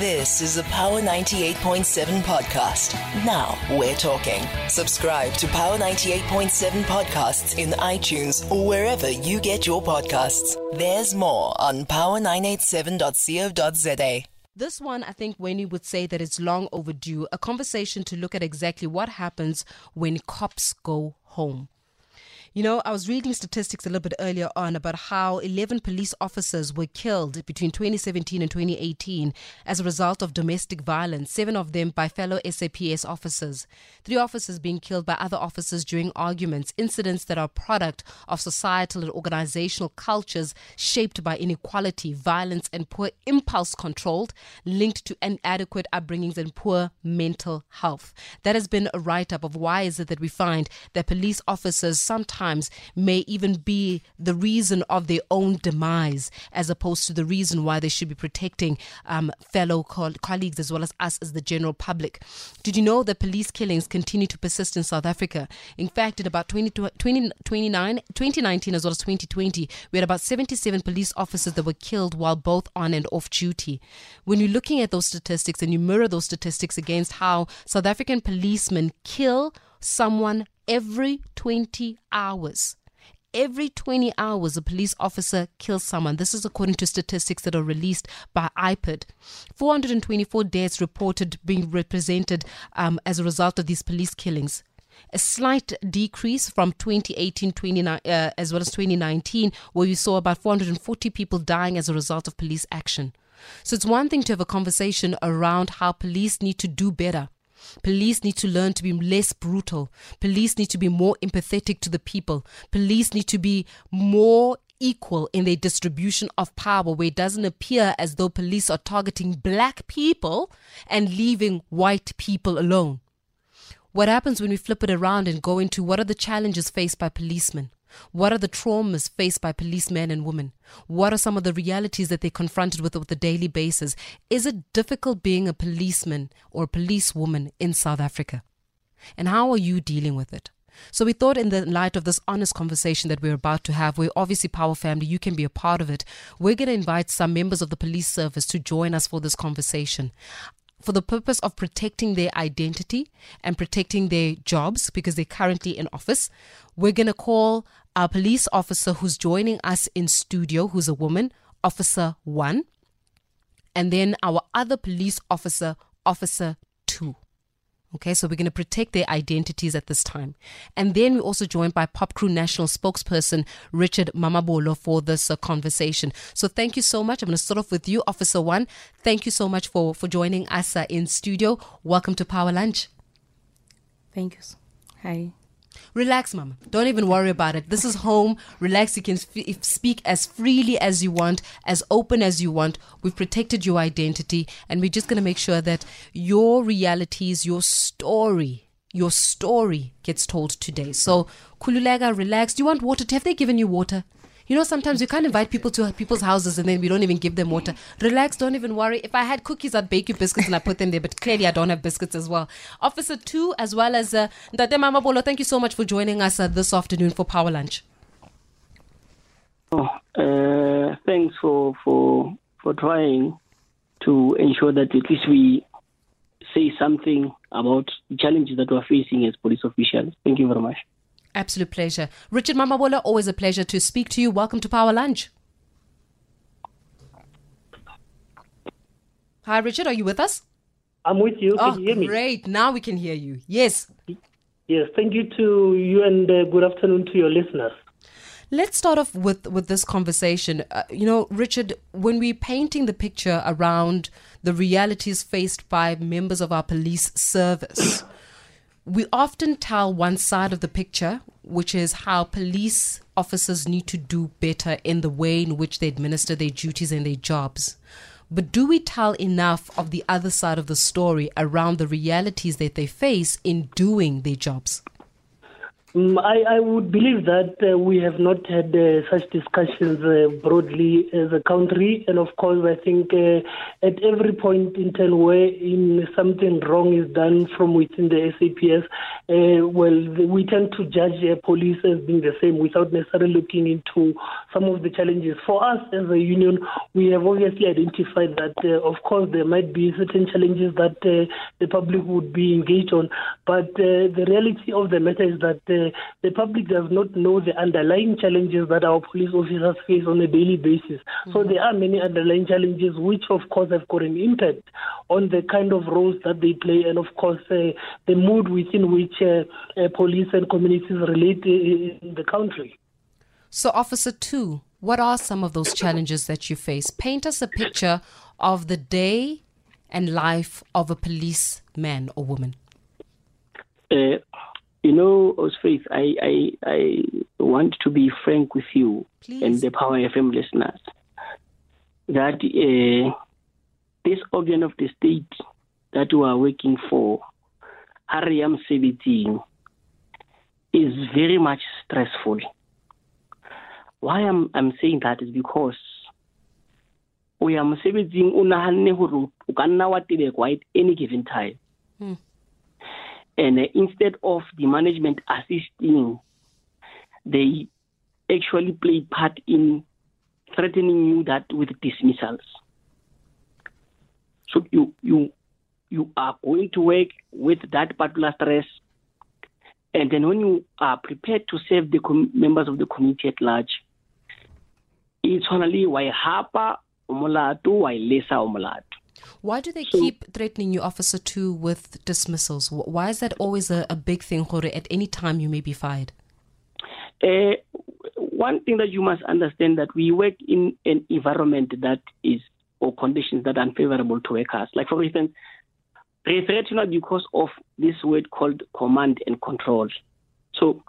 This is a Power 98.7 podcast. Now we're talking. Subscribe to Power 98.7 podcasts in iTunes or wherever you get your podcasts. There's more on power987.co.za. This one, I think Winnie would say that it's long overdue. A conversation to look at exactly what happens when cops go home. You know, I was reading statistics a little bit earlier on about how 11 police officers were killed between 2017 and 2018 as a result of domestic violence, seven of them by fellow SAPS officers. Three officers being killed by other officers during arguments, incidents that are a product of societal and organizational cultures shaped by inequality, violence, and poor impulse control, linked to inadequate upbringings and poor mental health. That has been a write up of why is it that we find that police officers sometimes may even be the reason of their own demise as opposed to the reason why they should be protecting um, fellow co- colleagues as well as us as the general public. Did you know that police killings continue to persist in South Africa? In fact, in about 20, 20, 2019 as well as 2020, we had about 77 police officers that were killed while both on and off duty. When you're looking at those statistics and you mirror those statistics against how South African policemen kill someone every 20 hours. Every 20 hours, a police officer kills someone. This is according to statistics that are released by IPID. 424 deaths reported being represented um, as a result of these police killings a slight decrease from 2018 29, uh, as well as 2019 where we saw about 440 people dying as a result of police action so it's one thing to have a conversation around how police need to do better Police need to learn to be less brutal. Police need to be more empathetic to the people. Police need to be more equal in their distribution of power, where it doesn't appear as though police are targeting black people and leaving white people alone. What happens when we flip it around and go into what are the challenges faced by policemen? What are the traumas faced by policemen and women? What are some of the realities that they're confronted with on a daily basis? Is it difficult being a policeman or a policewoman in South Africa? And how are you dealing with it? So we thought, in the light of this honest conversation that we're about to have, we're obviously Power Family, you can be a part of it. We're going to invite some members of the police service to join us for this conversation for the purpose of protecting their identity and protecting their jobs because they're currently in office. We're going to call our police officer who's joining us in studio, who's a woman, Officer 1, and then our other police officer, Officer 2. Okay, so we're going to protect their identities at this time. And then we're also joined by POPCRU National spokesperson Richard Mamabolo for this uh, conversation. So thank you so much. I'm going to start off with you, Officer One. Thank you so much for, for joining us uh, in studio. Welcome to Power Lunch. Thank you. Hi. Relax, mama. Don't even worry about it. This is home. Relax. You can f- speak as freely as you want, as open as you want. We've protected your identity, and we're just going to make sure that your realities, your story, your story gets told today. So, Kululega, relax. Do you want water? Have they given you water? You know, sometimes we can't invite people to people's houses and then we don't even give them water. Relax, don't even worry. If I had cookies, I'd bake you biscuits and I put them there, but clearly I don't have biscuits as well. Officer 2, as well as uh, Ndate Mama thank you so much for joining us uh, this afternoon for Power Lunch. Oh, uh, thanks for, for, for trying to ensure that at least we say something about the challenges that we're facing as police officials. Thank you very much. Absolute pleasure. Richard Mamabolo, always a pleasure to speak to you. Welcome to Power Lunch. Hi, Richard. Are you with us? I'm with you. Can oh, you hear me? great. Now we can hear you. Yes. Yes. Thank you to you and uh, good afternoon to your listeners. Let's start off with, with this conversation. Uh, you know, Richard, when we're painting the picture around the realities faced by members of our police service, we often tell one side of the picture, which is how police officers need to do better in the way in which they administer their duties and their jobs. But do we tell enough of the other side of the story around the realities that they face in doing their jobs? Um, I, I, would believe that uh, we have not had uh, such discussions uh, broadly as a country, and of course, I think uh, at every point in time where in something wrong is done from within the SAPS, uh, well, we tend to judge uh, police as being the same without necessarily looking into some of the challenges. For us as a union, we have obviously identified that, of course, there might be certain challenges that the public would be engaged on, but the reality of the matter is that the public does not know the underlying challenges that our police officers face on a daily basis. Mm-hmm. So there are many underlying challenges which, of course, have got an impact on the kind of roles that they play and, of course, uh, the mood within which uh, uh, police and communities relate in the country. So, Officer 2, what are some of those challenges that you face? Paint us a picture of the day and life of a policeman or woman. Uh, you know, Osfaith, I, I, I want to be frank with you Please. and the Power FM listeners that uh, this organ of the state that we are working for, Hariam 17, is very much stressful. Why I'm, I'm saying that is because we are mosebetsing o nahanne gore o ka nna wa tebekwa at any given time hmm. And uh, instead of the management assisting, they actually play part in threatening you that with dismissals. So you you you are going to work with that particular stress, and then when you are prepared to serve the com- members of the community at large, it's only why hapa umulatu why lesa umulatu. Why do they so, keep threatening you, Officer 2, with dismissals? Why is that always a, a big thing, Jorge? At any time you may be fired? Uh, one thing that you must understand that we work in an environment that is or conditions that are unfavorable to workers. Like for instance, they threaten because of this word called command and control. So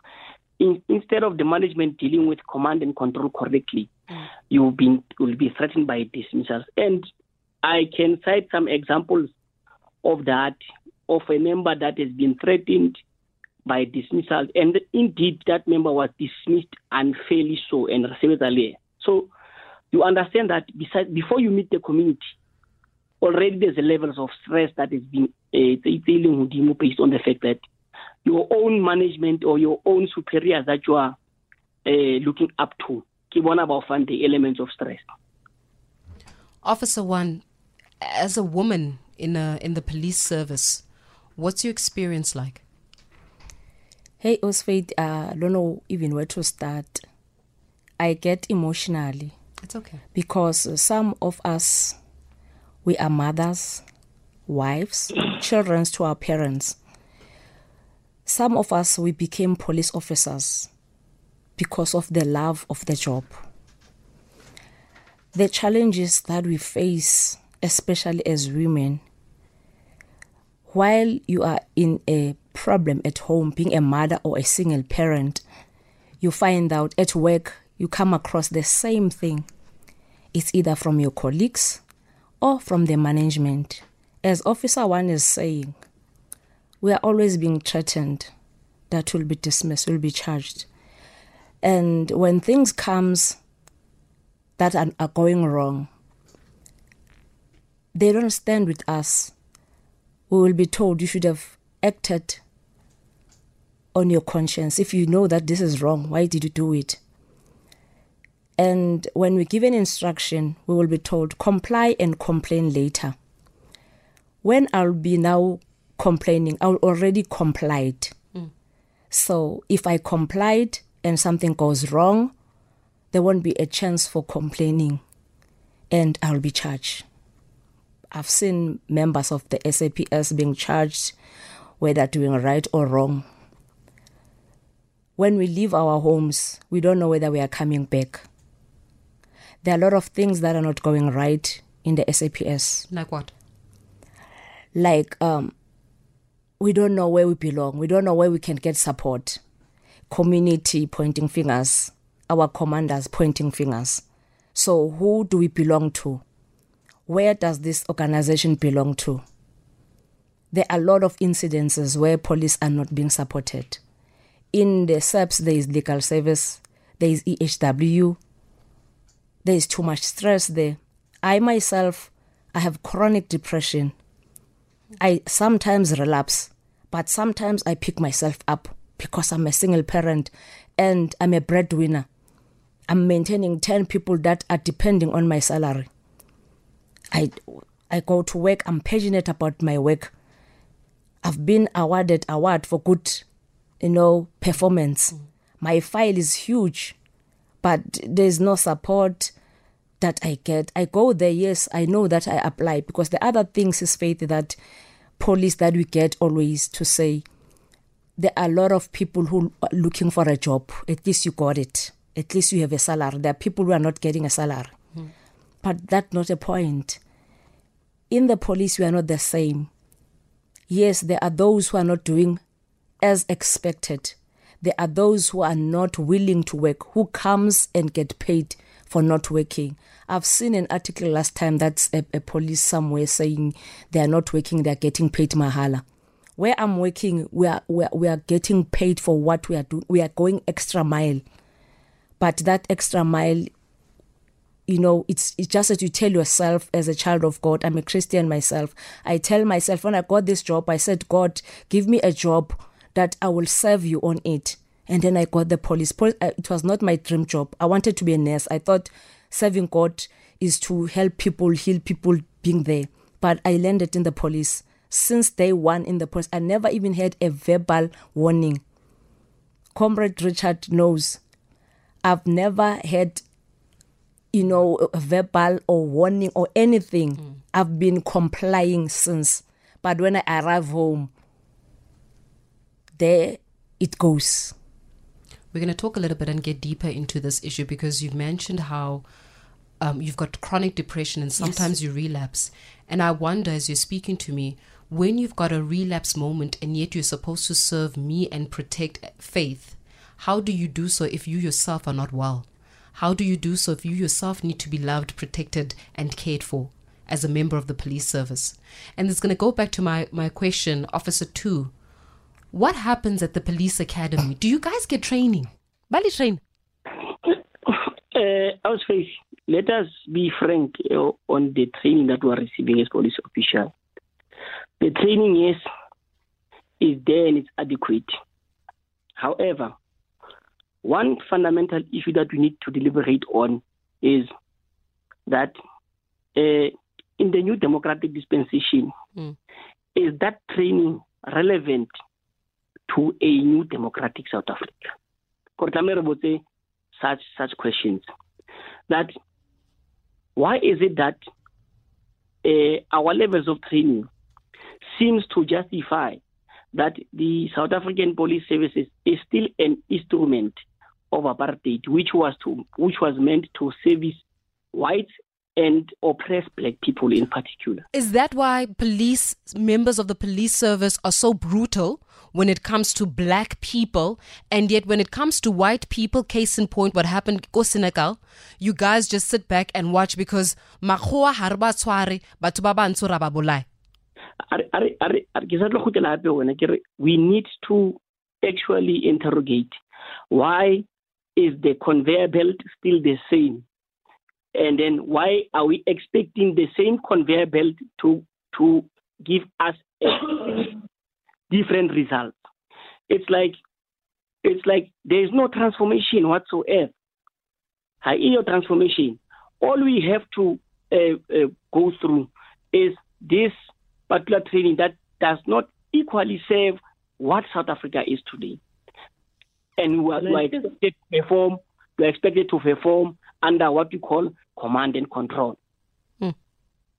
in, instead of the management dealing with command and control correctly, mm. been will be threatened by dismissals. And I can cite some examples of that, of a member that has been threatened by dismissal, and indeed that member was dismissed unfairly so and received So you understand that besides, before you meet the community, already there's a levels of stress that is being uh, based on the fact that your own management or your own superiors that you are uh, looking up to, keep one about the elements of stress. Officer One, as a woman in a in the police service, what's your experience like? Hey, Osfaith, uh, I don't know even where to start. I get emotionally. It's okay. Because some of us, we are mothers, wives, children to our parents. Some of us, we became police officers because of the love of the job. The challenges that we face especially as women, while you are in a problem at home, being a mother or a single parent, you find out at work you come across the same thing. It's either from your colleagues or from the management. As Officer One is saying, we are always being threatened that will be dismissed, will be charged. And when things comes that are, are going wrong, they don't stand with us. We will be told you should have acted on your conscience. If you know that this is wrong, why did you do it? And when we give an instruction, we will be told comply and complain later. When I'll be now complaining, I'll already complied. Mm. So if I complied and something goes wrong, there won't be a chance for complaining and I'll be charged. I've seen members of the SAPS being charged whether doing right or wrong. When we leave our homes, we don't know whether we are coming back. There are a lot of things that are not going right in the SAPS. Like what? Like um, we don't know where we belong. We don't know where we can get support. Community pointing fingers, our commanders pointing fingers. So who do we belong to? Where does this organization belong to? There are a lot of incidences where police are not being supported. in the SAPS, there is legal service, there is EHW, there is too much stress there. I myself, I have chronic depression. I sometimes relapse, but sometimes I pick myself up because I'm a single parent and I'm a breadwinner. I'm maintaining 10 people that are depending on my salary. I I go to work, I'm passionate about my work. I've been awarded award for good, you know, performance. Mm. My file is huge, but there's no support that I get. I go there, yes, I know that I apply because the other things is faith that police that we get always to say there are a lot of people who are looking for a job. At least you got it. At least you have a salary. There are people who are not getting a salary. But that's not a point. In the police, we are not the same. Yes, there are those who are not doing as expected. There are those who are not willing to work, who comes and get paid for not working. I've seen an article last time that's a, a police somewhere saying they are not working, they are getting paid mahala. Where I'm working, we are, we are, we are getting paid for what we are doing. We are going extra mile. But that extra mile you know, it's it's just that you tell yourself as a child of God, I'm a Christian myself. I tell myself when I got this job, I said, God, give me a job that I will serve you on it. And then I got the police. Uh, it was not my dream job. I wanted to be a nurse. I thought serving God is to help people, heal people being there. But I landed in the police. Since day one in the police, I never even had a verbal warning. Comrade Richard knows I've never had you know, verbal or warning or anything. Mm. I've been complying since. But when I arrive home, there it goes. We're going to talk a little bit and get deeper into this issue because you've mentioned how um, you've got chronic depression and sometimes yes. you relapse. And I wonder, as you're speaking to me, when you've got a relapse moment and yet you're supposed to serve me and protect faith, how do you do so if you yourself are not well? How do you do so if you yourself need to be loved, protected, and cared for as a member of the police service? And it's going to go back to my, my question, Officer 2. What happens at the police academy? Do you guys get training? Bali train? Uh, let us be frank uh, on the training that we are receiving as police officials. The training, yes, is there and it's adequate. However, one fundamental issue that we need to deliberate on is that uh, in the new democratic dispensation, mm. is that training relevant to a new democratic South Africa? say such such questions. That why is it that uh, our levels of training seems to justify that the South African Police Services is still an instrument of apartheid, which was to which was meant to service whites and oppress black people in particular. Is that why police members of the police service are so brutal when it comes to black people and yet when it comes to white people case in point what happened go Senekal you guys just sit back and watch because makgoa ha re ba tshware batho ba bantsho ra ba bolaya we need to actually interrogate why is the conveyor belt still the same? And then why are we expecting the same conveyor belt to to give us different results? It's like it's like there is no transformation whatsoever. High your transformation. All we have to uh, uh, go through is this particular training that does not equally serve what South Africa is today and we are, we are expected to perform we are expected to perform under what we call command and control. Hmm.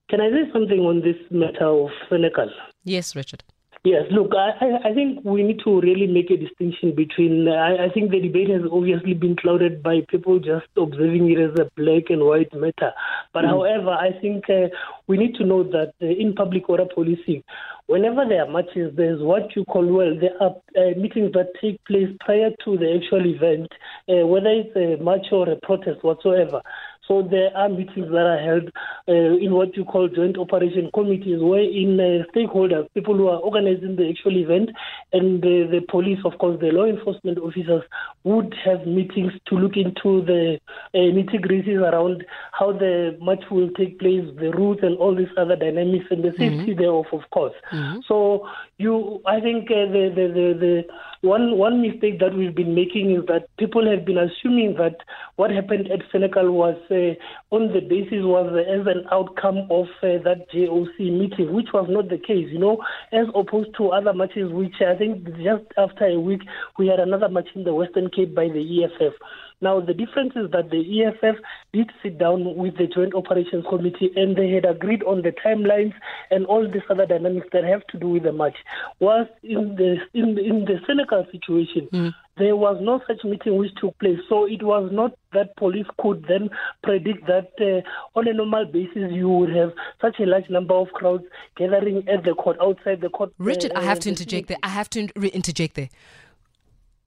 Can I say something on this matter of Senekal? Yes, Richard. Yes, look, I, I think we need to really make a distinction between. I, I think the debate has obviously been clouded by people just observing it as a black and white matter. But mm. however, I think uh, we need to know that uh, in public order policing, whenever there are matches, there's what you call, well, there are uh, meetings that take place prior to the actual event, uh, whether it's a march or a protest whatsoever. So there are meetings that are held uh, in what you call joint operation committees, where in uh, stakeholders, people who are organizing the actual event, and the, the police, of course, the law enforcement officers would have meetings to look into the uh, nitty-gritties around how the match will take place, the routes, and all these other dynamics, and the safety mm-hmm. thereof, of course. Mm-hmm. So you, I think uh, the, the, the, the one one mistake that we've been making is that people have been assuming that what happened at Senekal was uh, on the basis was uh, as an outcome of uh, that JOC meeting, which was not the case. You know, as opposed to other matches, which I think just after a week we had another match in the Western Cape by the EFF. Now, the difference is that the EFF did sit down with the Joint Operations Committee and they had agreed on the timelines and all these other dynamics that have to do with the match. Whilst in the in the, in the Senekal situation, mm. there was no such meeting which took place. So it was not that police could then predict that uh, on a normal basis you would have such a large number of crowds gathering at the court outside the court. Richard, uh, I have to interject there. I have to interject there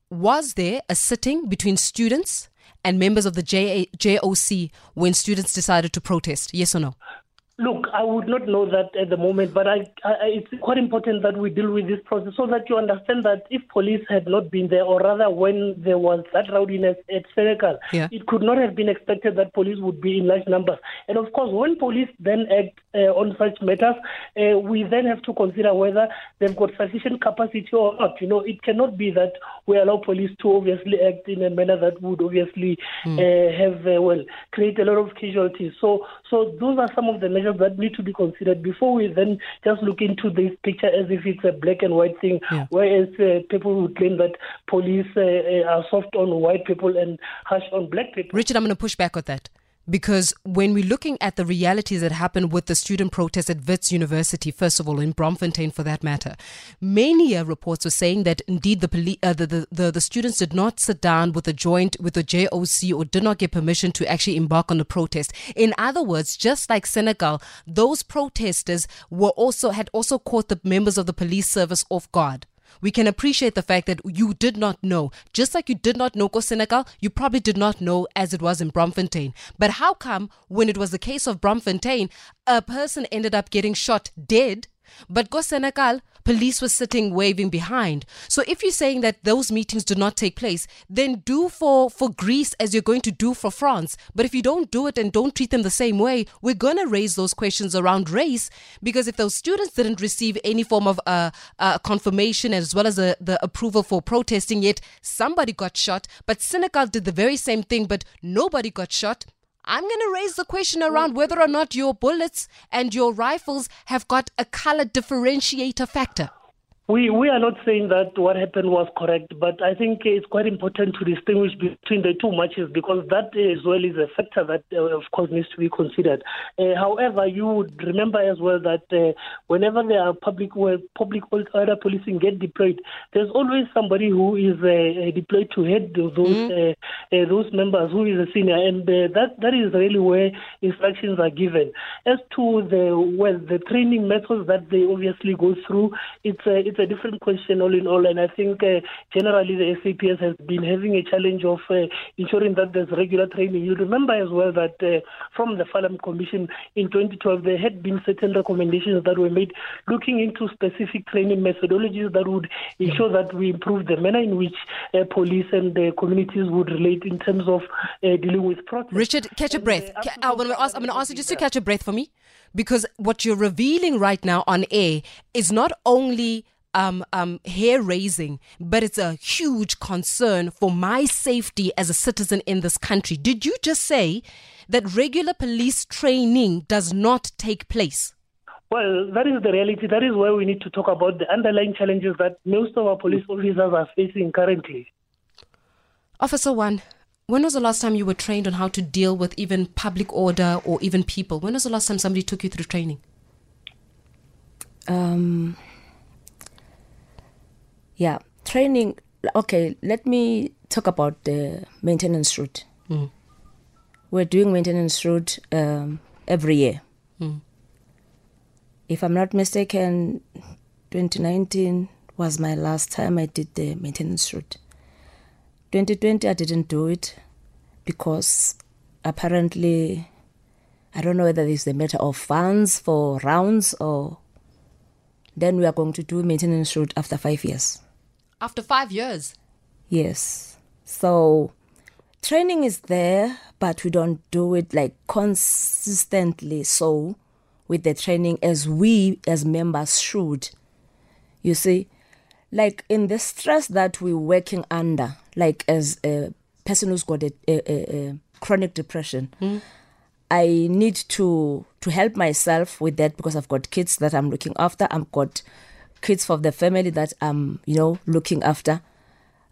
was there a sitting between students and members of the JOC when students decided to protest? Yes or no? Look, I would not know that at the moment, but I, I, it's quite important that we deal with this process so that you understand that if police had not been there, or rather when there was that rowdiness at Senekal, yeah. it could not have been expected that police would be in large numbers. And of course, when police then act uh, on such matters, uh, we then have to consider whether they've got sufficient capacity or not. You know, it cannot be that we allow police to obviously act in a manner that would obviously mm. uh, have, uh, well, create a lot of casualties. So, so those are some of the measures that need to be considered before we then just look into this picture as if it's a black and white thing, yeah. whereas uh, people would claim that police uh, uh, are soft on white people and harsh on black people. Richard, I'm going to push back on that because when we're looking at the realities that happened with the student protest at Wits University, first of all, in Bloemfontein for that matter, many uh, reports were saying that indeed the, poli- uh, the, the, the, the, students did not sit down with the joint, with the JOC or did not get permission to actually embark on the protest. In other words, just like Senekal, those protesters were also, had also caught the members of the police service off guard we can appreciate the fact that you did not know. Just like you did not know Ko Senekal, you probably did not know as it was in Bloemfontein. But how come when it was the case of Bloemfontein, a person ended up getting shot dead but Go Senekal, police were sitting waving behind. So if you're saying that those meetings do not take place, then do for, for Greece as you're going to do for France. But if you don't do it and don't treat them the same way, we're going to raise those questions around race because if those students didn't receive any form of uh, uh, confirmation as well as the approval for protesting, yet somebody got shot, but Senekal did the very same thing, but nobody got shot I'm going to raise the question around whether or not your bullets and your rifles have got a color differentiator factor. We we are not saying that what happened was correct, but I think it's quite important to distinguish between the two matches because that as well is a factor that, uh, of course, needs to be considered. Uh, however, you would remember as well that uh, whenever there are public public order policing get deployed, there's always somebody who is uh, uh, deployed to head those mm. those members who is a senior, and that that is really where instructions are given. As to the well, the training methods that they obviously go through, it's it's a different question all in all, and I think uh, generally the SAPS has been having a challenge of uh, ensuring that there's regular training. You remember as well that uh, from the Farlam Commission in 2012, there had been certain recommendations that were made looking into specific training methodologies that would ensure that we improve the manner in which uh, police and the communities would relate in terms of uh, dealing with protests. Richard, catch a breath. Uh, I'm going to ask, I'm going to ask you just to catch a breath for me because what you're revealing right now on air is not only um, um, hair raising, but it's a huge concern for my safety as a citizen in this country. Did you just say that regular police training does not take place? Well, that is the reality. That is where we need to talk about the underlying challenges that most of our police officers are facing currently. Officer One, when was the last time you were trained on how to deal with even public order or even people? When was the last time somebody took you through training? Um, yeah, training. Okay, let me talk about the maintenance route. Mm. We're doing maintenance route um, every year. Mm. If I'm not mistaken, 2019 was my last time I did the maintenance route. 2020, I didn't do it because apparently, I don't know whether it's a matter of funds for rounds or then we are going to do maintenance shoot after five years. After five years? Yes. So training is there, but we don't do it like consistently so with the training as we as members should. You see, like in the stress that we're working under, like as a person who's got a, a, a, chronic depression, mm. I need to to help myself with that because I've got kids that I'm looking after. I've got kids for the family that I'm, you know, looking after.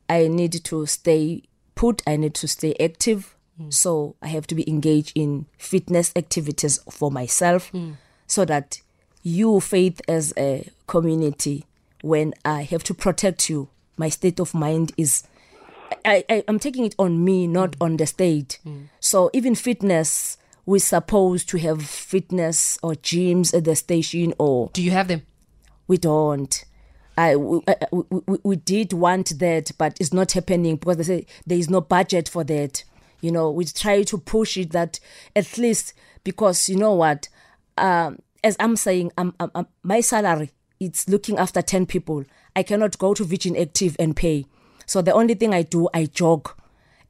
I need to stay put. I need to stay active. Mm. So I have to be engaged in fitness activities for myself, mm. so that you, faith as a community, when I have to protect you, my state of mind is I, I am taking it on me, not mm. on the state. Mm. So even fitness, we're supposed to have fitness or gyms at the station or do you have them? We don't. I we, we, we did want that, but it's not happening because they say there is no budget for that. You know, we try to push it that at least because you know what, um, as I'm saying, I'm, I'm, I'm, my salary it's looking after 10 people. I cannot go to Virgin Active and pay. So the only thing I do, I jog.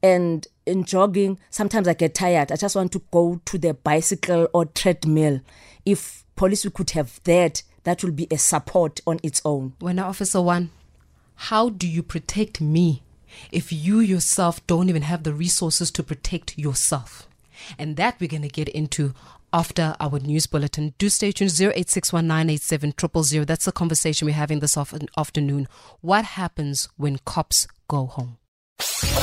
And in jogging, sometimes I get tired. I just want to go to the bicycle or treadmill. If police could have that, that will be a support on its own. When Officer One, how do you protect me if you yourself don't even have the resources to protect yourself? And that we're going to get into after our news bulletin. Do stay tuned 0861987000. That's the conversation we're having this afternoon. What happens when cops go home?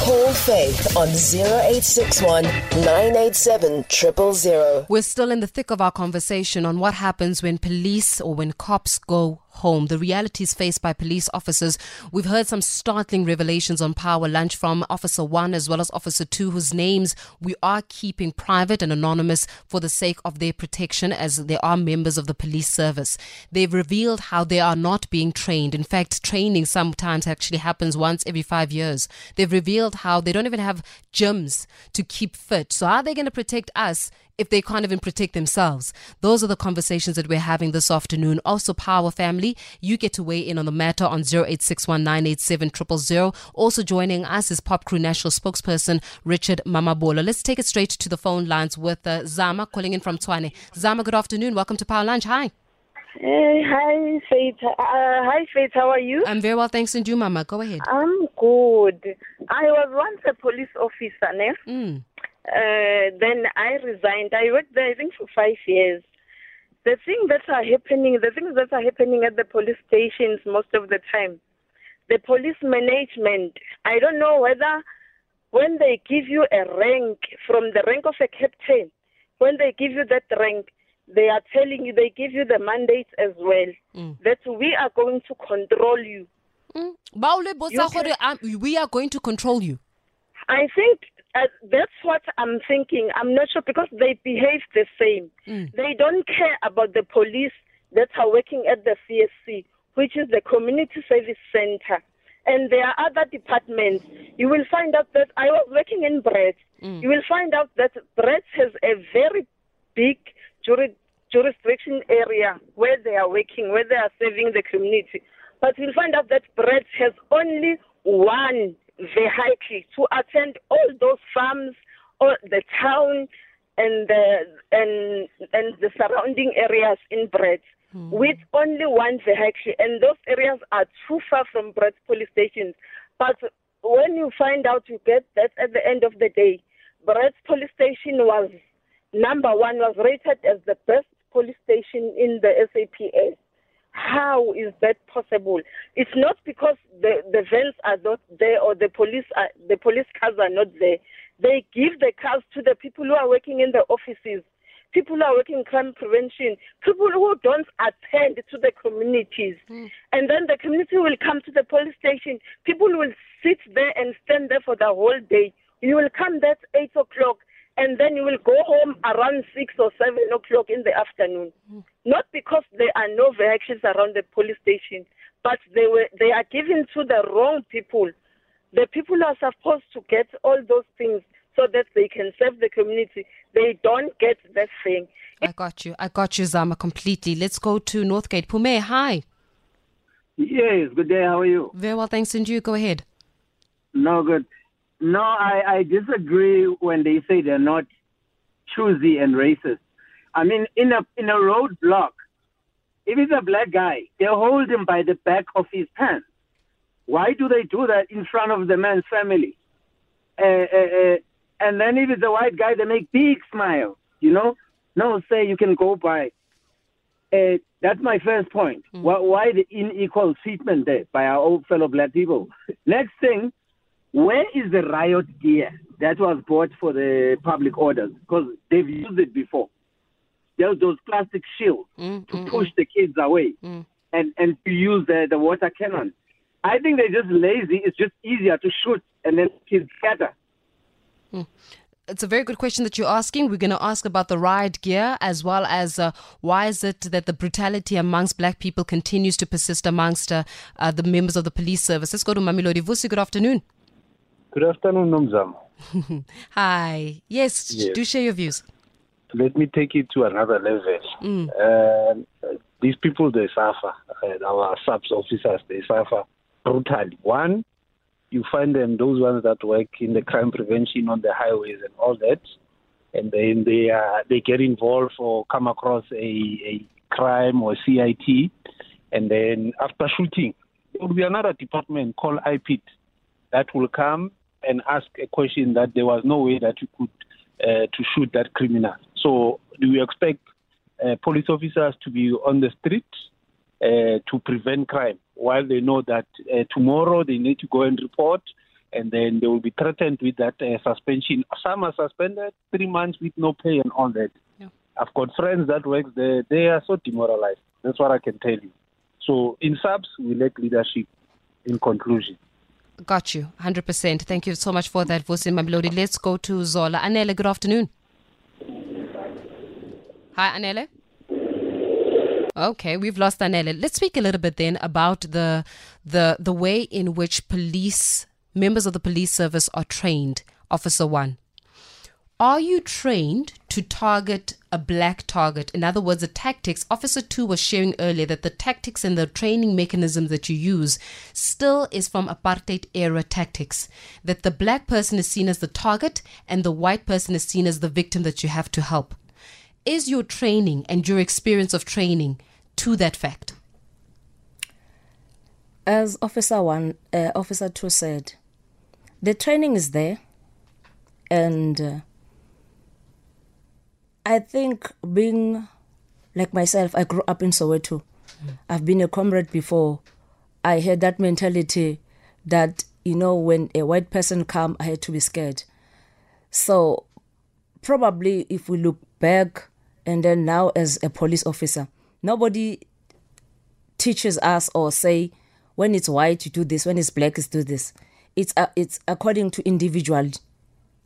Call Faith on 0861 987 000. We're still in the thick of our conversation on what happens when police or when cops go home, the realities faced by police officers. We've heard some startling revelations on Power Lunch from Officer 1 as well as Officer 2, whose names we are keeping private and anonymous for the sake of their protection as they are members of the police service. They've revealed how they are not being trained. In fact, training sometimes actually happens once every five years. They've revealed how they don't even have gyms to keep fit. So, are they going to protect us if they can't even protect themselves? Those are the conversations that we're having this afternoon. Also, Power Family, you get to weigh in on the matter on 0861987000. Also joining us is POPCRU National spokesperson Richard Mamabolo. Let's take it straight to the phone lines with uh, Zama calling in from Tshwane. Zama, good afternoon. Welcome to Power Lunch. Hi. Hey, hi, Faith. Uh, hi, Faith. How are you? I'm very well, thanks. And you, Mama? Go ahead. I'm good. I was once a police officer, ne? Mm. Uh, then I resigned. I worked there, I think, for five years. The things that are happening, the things that are happening at the police stations most of the time, the police management, I don't know whether when they give you a rank from the rank of a captain, when they give you that rank, they are telling you, they give you the mandate as well, mm. that we are going to control you. Mm. you can, we are going to control you. I think uh, that's what I'm thinking. I'm not sure because they behave the same. Mm. They don't care about the police that are working at the CSC, which is the Community Service Center. And there are other departments. You will find out that I was working in Brett. Mm. You will find out that Brett has a very big jury, jurisdiction area where they are working, where they are serving the community. But you'll find out that Brett has only one vehicle to attend all those farms or the town and the and and the surrounding areas in Brett mm. with only one vehicle and those areas are too far from Brett police stations. But when you find out you get that at the end of the day, Brett police station was number one, was rated as the best police station in the SAPS. How is that possible? It's not because the, the vans are not there or the police are, the police cars are not there. They give the cars to the people who are working in the offices, people who are working crime prevention, people who don't attend to the communities. Mm. And then the community will come to the police station. People will sit there and stand there for the whole day. You will come there at 8 o'clock and then you will go home around six or seven o'clock in the afternoon. Mm. Not because there are no vehicles around the police station, but they were they are given to the wrong people. The people are supposed to get all those things so that they can serve the community. They don't get that thing. I got you. I got you, Zama, completely. Let's go to Northgate. Pume, hi. Yes, good day. How are you? Very well, thanks. And you, go ahead. No, good. No, I, I disagree when they say they're not choosy and racist. I mean, in a in a roadblock, if it's a black guy, they hold him by the back of his pants. Why do they do that in front of the man's family? Uh, uh, uh, and then if it's a white guy, they make big smile. You know, no, say you can go by. Uh, that's my first point. Mm. Why, why the unequal treatment there by our old fellow black people? Next thing, where is the riot gear that was bought for the public orders? Because they've used it before. There's those plastic shields mm, to mm, push mm. the kids away mm. and, and to use the, the water cannon. I think they're just lazy. It's just easier to shoot and then kids scatter. Mm. It's a very good question that you're asking. We're going to ask about the riot gear as well as uh, why is it that the brutality amongst black people continues to persist amongst uh, uh, the members of the police service. Let's go to Mamelodi Vusi. Good afternoon. Good afternoon, Nomzam. Hi. Yes, yes, do share your views. Let me take it to another level. Mm. Uh, these people, they suffer. Uh, our SAPS officers, they suffer brutally. One, you find them those ones that work in the crime prevention on the highways and all that, and then they uh, they get involved or come across a, a crime or CIT, and then after shooting, there will be another department called IPIT that will come and ask a question that there was no way that you could uh, to shoot that criminal. So do we expect uh, police officers to be on the street uh, to prevent crime? while they know that uh, tomorrow they need to go and report and then they will be threatened with that uh, suspension. Some are suspended three months with no pay and all that. Yeah. I've got friends that work there. They are so demoralized. That's what I can tell you. So in SAPS, we lack leadership. In conclusion. Got you, 100%. Thank you so much for that, Vusin Mamelodi. Let's go to Zola. Anele, good afternoon. Hi, Anele. Okay, we've lost Anele. Let's speak a little bit then about the the the way in which police members of the police service are trained. Officer one, are you trained to target a black target? In other words, the tactics. Officer two was sharing earlier that the tactics and the training mechanisms that you use still is from apartheid era tactics. That the black person is seen as the target and the white person is seen as the victim that you have to help is your training and your experience of training to that fact? As Officer One, uh, Officer Two said, the training is there, and uh, I think being like myself, I grew up in Soweto. Mm. I've been a comrade before. I had that mentality that you know when a white person come, I had to be scared. So probably if we look back and then now as a police officer nobody teaches us or say when it's white you do this when it's black you do this it's uh, it's according to individual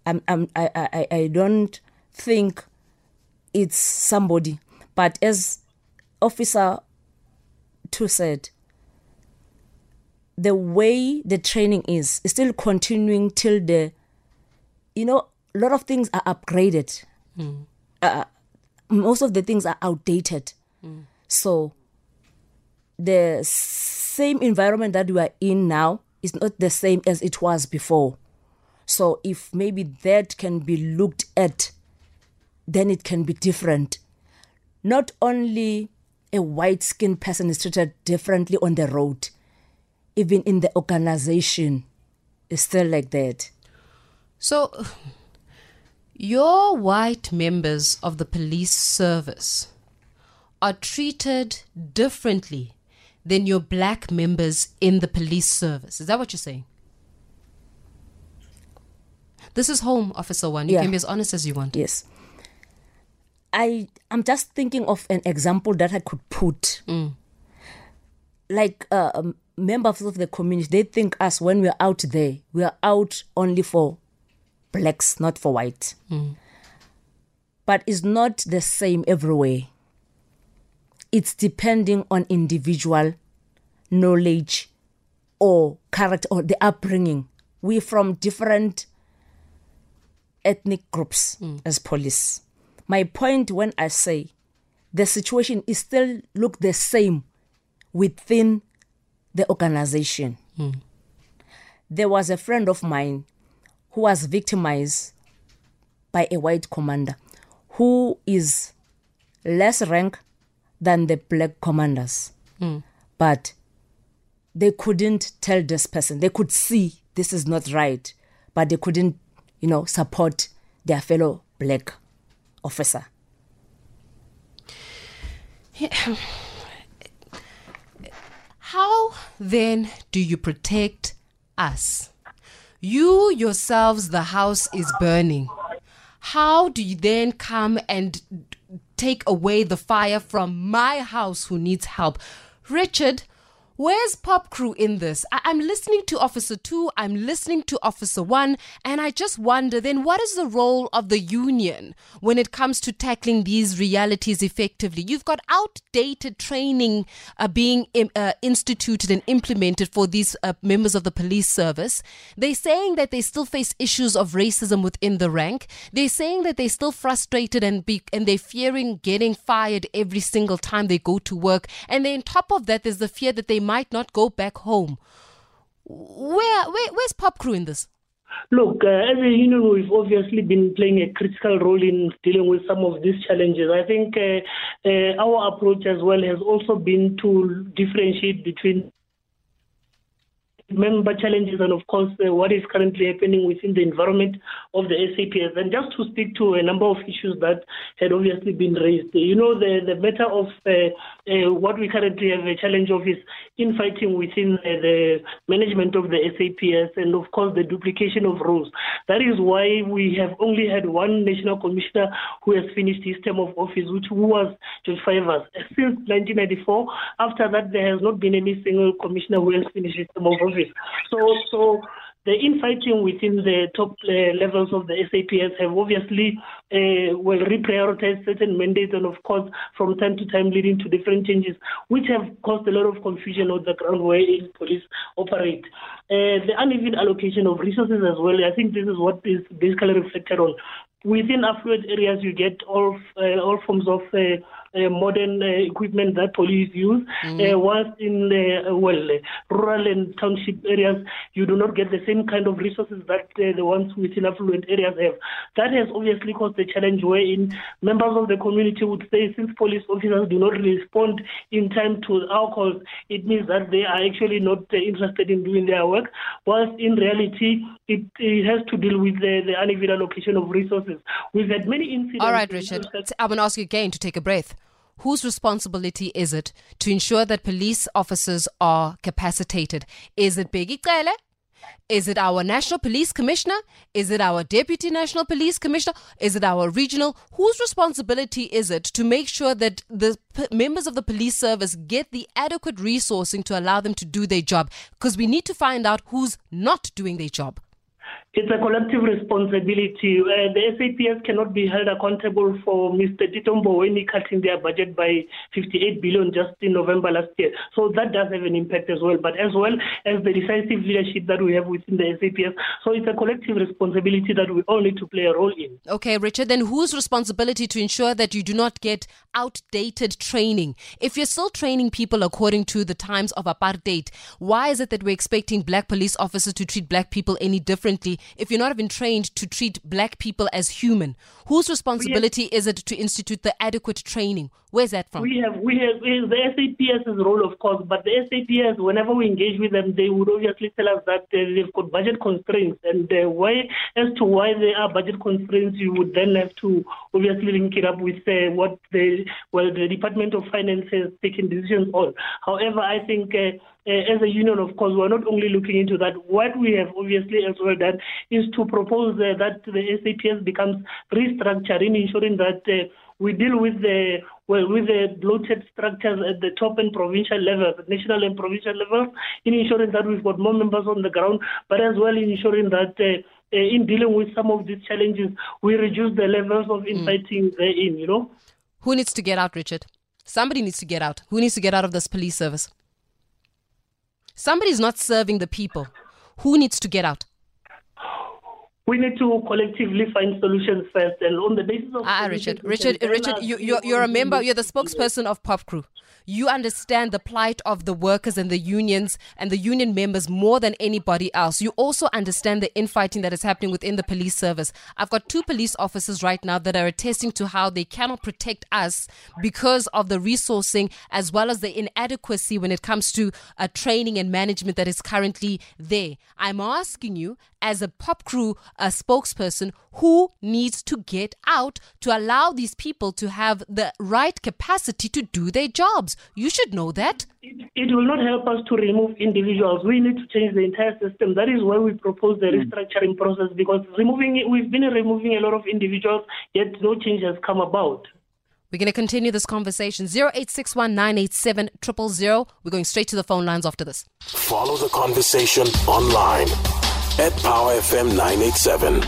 I'm, I'm, I, I, I don't think it's somebody but as officer two said the way the training is is still continuing till the you know a lot of things are upgraded mm. uh, most of the things are outdated. Mm. So the same environment that we are in now is not the same as it was before. So if maybe that can be looked at, then it can be different. Not only a white skinned person is treated differently on the road, even in the organization, it's still like that. So your white members of the police service are treated differently than your black members in the police service. Is that what you're saying? This is home, Officer One. You yeah. can be as honest as you want. Yes. I I'm just thinking of an example that I could put. Mm. Like uh, um, members of the community, they think us when we're out there, we are out only for blacks, not for white. Mm. But it's not the same everywhere. It's depending on individual knowledge or character or the upbringing. We're from different ethnic groups as police. My point when I say the situation is still look the same within the organization. Hmm. There was a friend of mine who was victimized by a white commander who is less rank than the black commanders. Hmm. But they couldn't tell this person. They could see this is not right, but they couldn't, you know, support their fellow black officer. How then do you protect us? You yourselves, the house is burning. How do you then come and take away the fire from my house who needs help? Richard, where's POPCRU in this? I- I'm listening to Officer 2, I'm listening to Officer 1, and I just wonder then what is the role of the union when it comes to tackling these realities effectively? You've got outdated training uh, being im- uh, instituted and implemented for these uh, members of the police service. They're saying that they still face issues of racism within the rank. They're saying that they're still frustrated and be- and they're fearing getting fired every single time they go to work. And then on top of that, there's the fear that they might not go back home. Where, where where's POPCRU in this? Look, uh, as a union, we've obviously been playing a critical role in dealing with some of these challenges. I think uh, uh, our approach as well has also been to differentiate between member challenges and, of course, uh, what is currently happening within the environment of the SAPS. And just to speak to a number of issues that had obviously been raised, you know, the, the matter of uh, uh, what we currently have a challenge of is infighting within uh, the management of the SAPS and, of course, the duplication of roles. That is why we have only had one national commissioner who has finished his term of office, which was George Fivaz. Since 1994, after that, there has not been any single commissioner who has finished his term of office. So, so the infighting within the top uh, levels of the SAPS have obviously uh, well reprioritized certain mandates and, of course, from time to time leading to different changes, which have caused a lot of confusion on the ground where police operate. Uh, the uneven allocation of resources as well, I think this is what is basically reflected on. Within affluent areas, you get all uh, all forms of uh, modern uh, equipment that police use. Mm. Uh, whilst in uh, well, uh, rural and township areas, you do not get the same kind of resources that uh, the ones within affluent areas have. That has obviously caused a challenge wherein members of the community would say, since police officers do not respond in time to our calls, it means that they are actually not uh, interested in doing their work. Whilst in reality, it, it has to deal with the, the uneven allocation of resources. We've had many incidents. All right, Richard. I'm going to ask you again to take a breath. Whose responsibility is it to ensure that police officers are capacitated? Is it Bheki Cele? Is it our National Police Commissioner? Is it our Deputy National Police Commissioner? Is it our regional? Whose responsibility is it to make sure that the p- members of the police service get the adequate resourcing to allow them to do their job? Because we need to find out who's not doing their job. It's a collective responsibility. Uh, the SAPS cannot be held accountable for Mr. Tito Mboweni cutting their budget by 58 billion just in November last year. So that does have an impact as well, but as well as the decisive leadership that we have within the SAPS. So it's a collective responsibility that we all need to play a role in. Okay, Richard, then whose responsibility to ensure that you do not get outdated training? If you're still training people according to the times of apartheid, why is it that we're expecting black police officers to treat black people any differently if you're not even trained to treat black people as human? Whose responsibility is it to institute the adequate training? Where's that from? We have, we have the SAPS's role, of course, but the SAPS, whenever we engage with them, they would obviously tell us that uh, they've got budget constraints, and uh, why, as to why there are budget constraints, you would then have to obviously link it up with uh, what the well the Department of Finance has taken decisions on. However, I think. Uh, uh, as a union, of course, we're not only looking into that. What we have obviously as well done is to propose uh, that the SAPS becomes restructured in ensuring that uh, we deal with the well with the bloated structures at the top and provincial level, national and provincial level, in ensuring that we've got more members on the ground, but as well in ensuring that. Uh, in dealing with some of these challenges, we reduce the levels of infighting therein, you know. Who needs to get out, Richard? Somebody needs to get out. Who needs to get out of this police service? Somebody's not serving the people. Who needs to get out? We need to collectively find solutions first, and on the basis of ah, Richard, Richard, Richard, you, you're, you're a member, you're the spokesperson of POPCRU. You understand the plight of the workers and the unions and the union members more than anybody else. You also understand the infighting that is happening within the police service. I've got two police officers right now that are attesting to how they cannot protect us because of the resourcing as well as the inadequacy when it comes to uh, training and management that is currently there. I'm asking you, as a POPCRU uh, spokesperson, who needs to get out to allow these people to have the right capacity to do their jobs? You should know that. It, it, will not help us to remove individuals. We need to change the entire system. That is why we propose the hmm. restructuring process because removing we've been removing a lot of individuals, yet no change has come about. We're going to continue this conversation. 0861 987 000. We're going straight to the phone lines after this. Follow the conversation online at Power FM 987.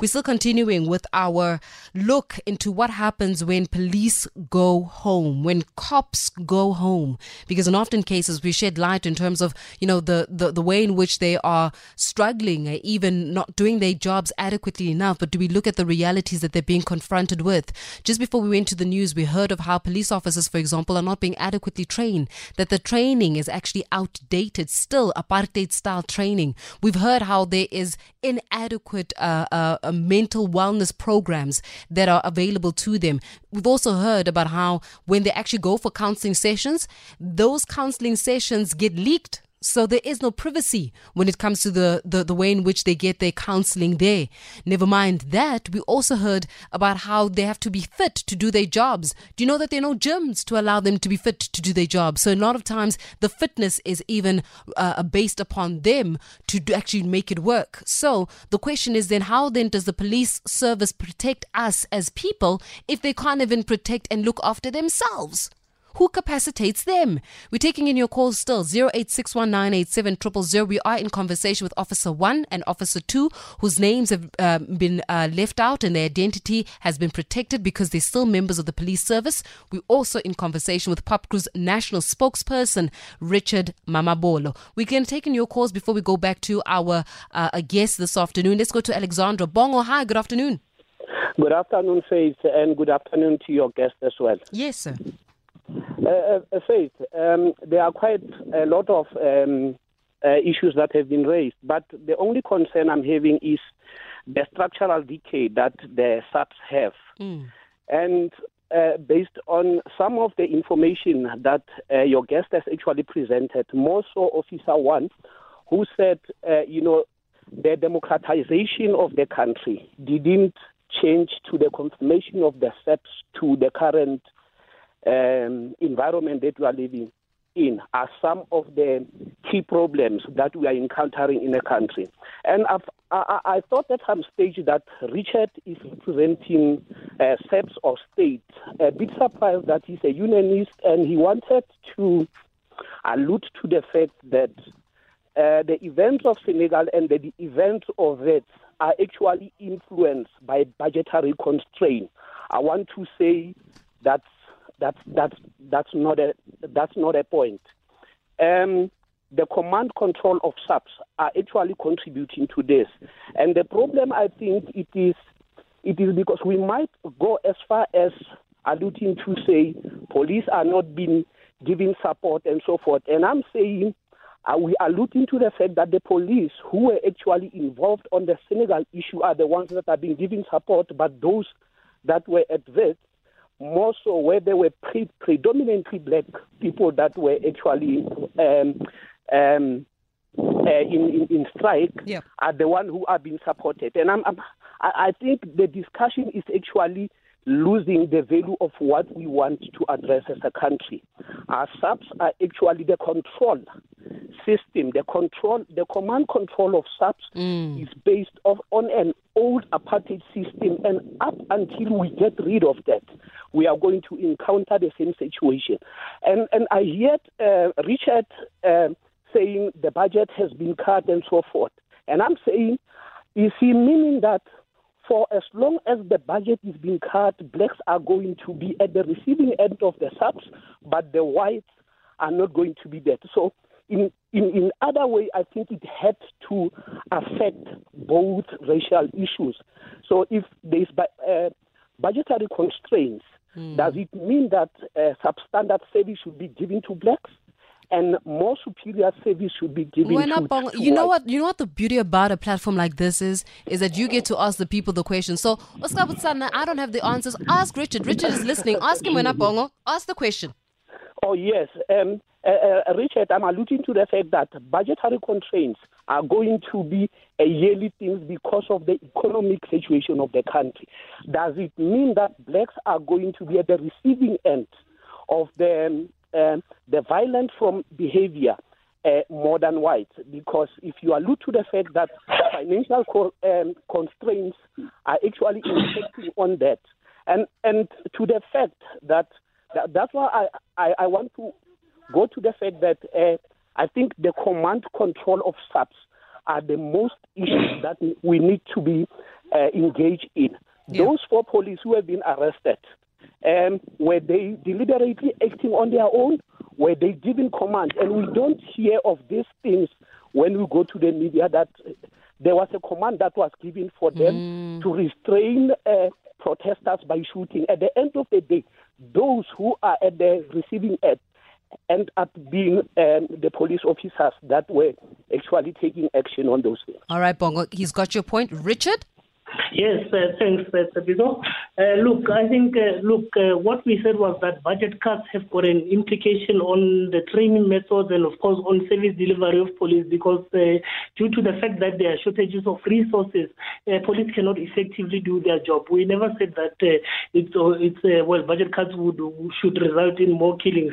We're still continuing with our look into what happens when police go home, when cops go home. Because in often cases, we shed light in terms of, you know, the, the, the way in which they are struggling, uh, even not doing their jobs adequately enough. But do we look at the realities that they're being confronted with? Just before we went to the news, we heard of how police officers, for example, are not being adequately trained, that the training is actually outdated, still apartheid style training. We've heard how there is inadequate uh, uh, uh, mental wellness programs that are available to them. We've also heard about how when they actually go for counseling sessions, those counseling sessions get leaked so there is no privacy when it comes to the, the, the way in which they get their counseling there. Never mind that, we also heard about how they have to be fit to do their jobs. Do you know that there are no gyms to allow them to be fit to do their jobs? So a lot of times the fitness is even uh, based upon them to actually make it work. So the question is then how then does the police service protect us as people if they can't even protect and look after themselves? Who capacitates them? We're taking in your calls still 0861987000. We are in conversation with Officer 1 and Officer 2, whose names have uh, been uh, left out and their identity has been protected because they're still members of the police service. We're also in conversation with POPCRU's national spokesperson, Richard Mamabolo. We can take in your calls before we go back to our uh, guest this afternoon. Let's go to Alexandra Bongo. Hi, good afternoon. Good afternoon, Faith, and good afternoon to your guest as well. Yes, sir. Uh, uh, Faith, um, there are quite a lot of um, uh, issues that have been raised, but the only concern I'm having is the structural decay that the SAPS have. Mm. And uh, based on some of the information that uh, your guest has actually presented, more so Officer One, who said, uh, you know, the democratization of the country didn't change to the confirmation of the SAPS to the current um, environment that we are living in are some of the key problems that we are encountering in the country. And I've, I, I thought at some stage that Richard is representing uh, SAPS or state. A bit surprised that he's a unionist and he wanted to allude to the fact that uh, the events of Senekal and the, the events of it are actually influenced by budgetary constraint. I want to say that that's that's that's not a that's not a point. Um, the command control of SAPS are actually contributing to this, and the problem I think it is it is because we might go as far as alluding to say police are not being giving support and so forth, and I'm saying. Uh, we are looking to the fact that the police who were actually involved on the Senekal issue are the ones that are being given support, but those that were at adverse more so where there were pre- predominantly black people that were actually um, um, uh, in, in, in strike are the one who are being supported. And I'm, I'm, I think the discussion is actually losing the value of what we want to address as a country. Our SAPS are actually the control system. The control, the command control of SAPS mm. is based off on an old apartheid system, and up until we get rid of that, we are going to encounter the same situation. And and I heard uh, Richard uh, saying the budget has been cut and so forth, and I'm saying, is he meaning that? For as long as the budget is being cut, blacks are going to be at the receiving end of the SAPS, but the whites are not going to be there. So in, in, in other way, I think it had to affect both racial issues. So if there's uh, budgetary constraints, mm. does it mean that uh, substandard service should be given to blacks? and more superior service should be given when to, to you know what you know what the beauty about a platform like this is? Is that you get to ask the people the question. So Oscar Butsana, I don't have the answers. Ask Richard. Richard is listening. Ask him when Bongo. Ask the question oh yes um, uh, uh, Richard, I'm alluding to the fact that budgetary constraints are going to be a yearly thing because of the economic situation of the country. Does it mean that blacks are going to be at the receiving end of the um, the violence from behavior uh, more than whites? Because if you allude to the fact that financial co- um, constraints are actually impacting on that, and and to the fact that, that that's why I, I, I want to go to the fact that uh, I think the command control of SAPS are the most issues that we need to be uh, engaged in. Yeah. Those four police who have been arrested, um, were they deliberately acting on their own? Were they giving command? And we don't hear of these things when we go to the media that there was a command that was given for them mm. to restrain uh, protesters by shooting. At the end of the day, those who are at the receiving end end up being um, the police officers that were actually taking action on those things. All right, Bongo, he's got your point. Richard? Yes, uh, thanks, uh, Sabizo. Uh, look, I think, uh, look, uh, what we said was that budget cuts have got an implication on the training methods and, of course, on service delivery of police because uh, due to the fact that there are shortages of resources, uh, police cannot effectively do their job. We never said that it's, it's well, budget cuts would should result in more killings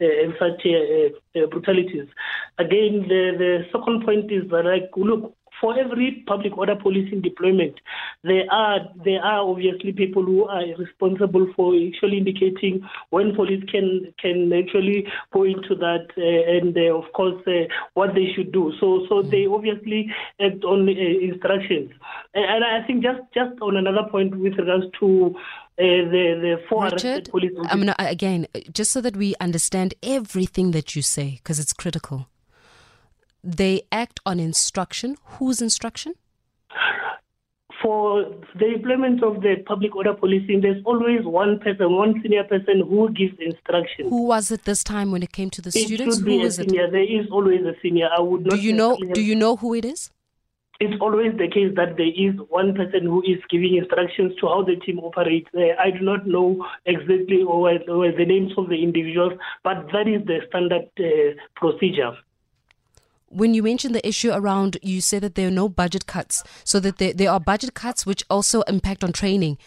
and such brutalities. Again, the, the second point is that, like, look, for every public order policing deployment, there are there are obviously people who are responsible for actually indicating when police can can actually go into that uh, and uh, of course uh, what they should do. So so they obviously act on uh, instructions. And I think just just on another point with regards to uh, the, the four Richard, police. I'm gonna, again, just so that we understand everything that you say, because it's critical they act on instruction. Whose instruction? For the implement of the public order policing, there's always one person, one senior person who gives instruction. Who was it this time when it came to the it students? Should be who a senior. It? There is always a senior. I would not. Do you know? Do you know who it is? It's always the case that there is one person who is giving instructions to how the team operates. I do not know exactly or, or, the names of the individuals, but that is the standard uh, procedure when you mentioned the issue around, you said that there are no budget cuts, so that there, there are budget cuts which also impact on training.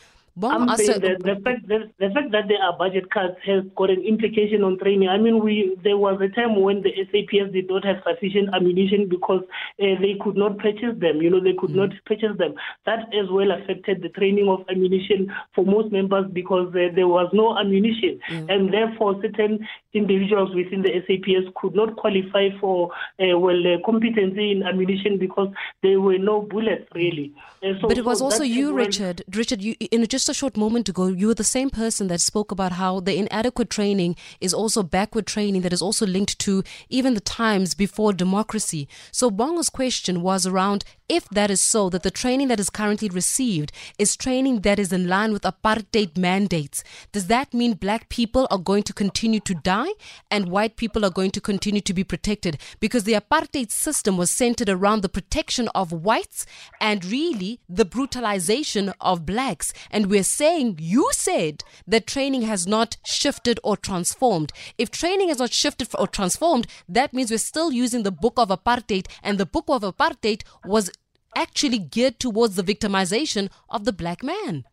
I'm also, saying that the fact that the fact that there are budget cuts has got an implication on training. I mean, we there was a time when the SAPS did not have sufficient ammunition because uh, they could not purchase them. You know, they could mm. not purchase them. That as well affected the training of ammunition for most members because uh, there was no ammunition, mm. and therefore certain individuals within the SAPS could not qualify for uh, well uh, competency in ammunition because there were no bullets really. So, but it was so also you, Richard. Richard, you in just a short moment ago, you were the same person that spoke about how the inadequate training is also backward training that is also linked to even the times before democracy. So Bongo's question was around if that is so, that the training that is currently received is training that is in line with apartheid mandates, does that mean black people are going to continue to die and white people are going to continue to be protected? Because the apartheid system was centered around the protection of whites and really the brutalization of blacks. And we're saying, you said that training has not shifted or transformed. If training has not shifted or transformed, that means we're still using the book of apartheid, and the book of apartheid was actually geared towards the victimization of the black man.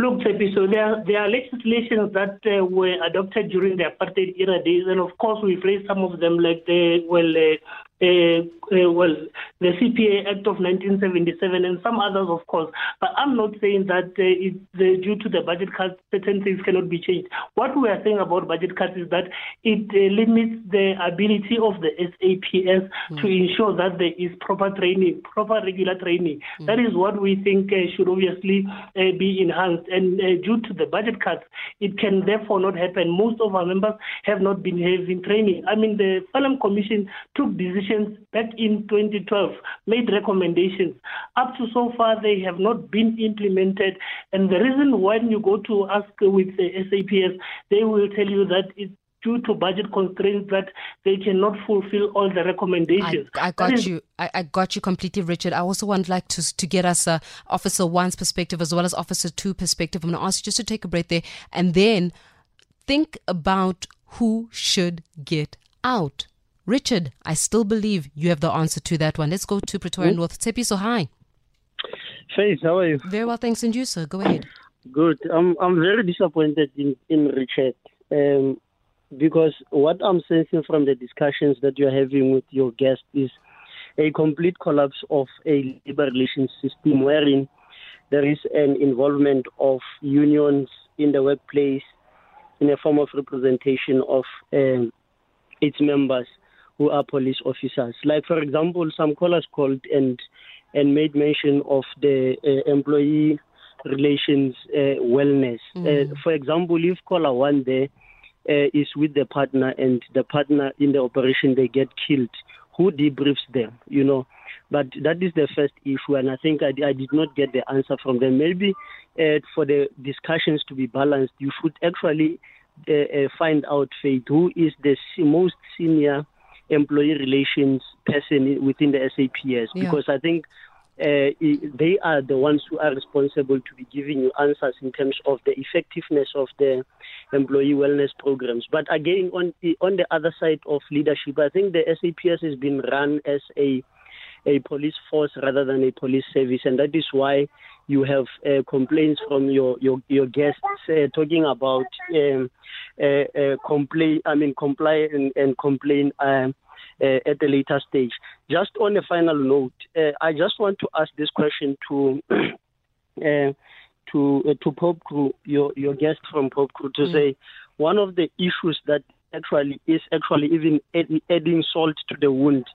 Look, so there, there are legislations that uh, were adopted during the apartheid era days, and of course we've raised some of them, like the well, uh, uh, uh, well, the CPA Act of 1977 and some others, of course. But I'm not saying that uh, it, uh, due to the budget cuts, certain things cannot be changed. What we are saying about budget cuts is that it uh, limits the ability of the SAPS mm. to ensure that there is proper training, proper regular training. Mm. That is what we think uh, should obviously uh, be enhanced. And due to the budget cuts, it can therefore not happen. Most of our members have not been having training. I mean, the Farlam Commission took decisions back in 2012, made recommendations. Up to so far, they have not been implemented. And the reason when you go to ask with the SAPS, they will tell you that it's due to budget constraints that they cannot fulfill all the recommendations. I, I got is, you. I, I, got you completely, Richard. I also want like to to get us uh, Officer One's perspective as well as Officer Two perspective. I'm going to ask you just to take a breath there and then think about who should get out. Richard, I still believe you have the answer to that one. Let's go to Pretoria mm-hmm. North. Tsepiso hi. Faith, how are you? Very well, thanks. And you, sir? Go ahead. Good. I'm I'm very disappointed in, in Richard um, because what I'm sensing from the discussions that you're having with your guest is a complete collapse of a labor relations system wherein there is an involvement of unions in the workplace in a form of representation of um, its members who are police officers. Like, for example, some callers called and and made mention of the uh, employee relations uh, wellness. Mm. Uh, for example, if caller one there uh, is with the partner and the partner in the operation they get killed, who debriefs them? You know. But that is the first issue, and I think I, I did not get the answer from them. Maybe uh, for the discussions to be balanced, you should actually uh, find out, Faith, who is the most senior employee relations person within the SAPS yeah. because I think uh, they are the ones who are responsible to be giving you answers in terms of the effectiveness of the employee wellness programs. But again, on the, on the other side of leadership, I think the SAPS has been run as a a police force rather than a police service, and that is why you have uh, complaints from your your, your guests uh, talking about um, uh, uh complain. I mean, comply and, and complain. Um, uh, at a later stage. Just on a final note, uh, I just want to ask this question to to to POPCRU, your your guest from POPCRU, to mm. say one of the issues that actually is actually even adding salt to the wound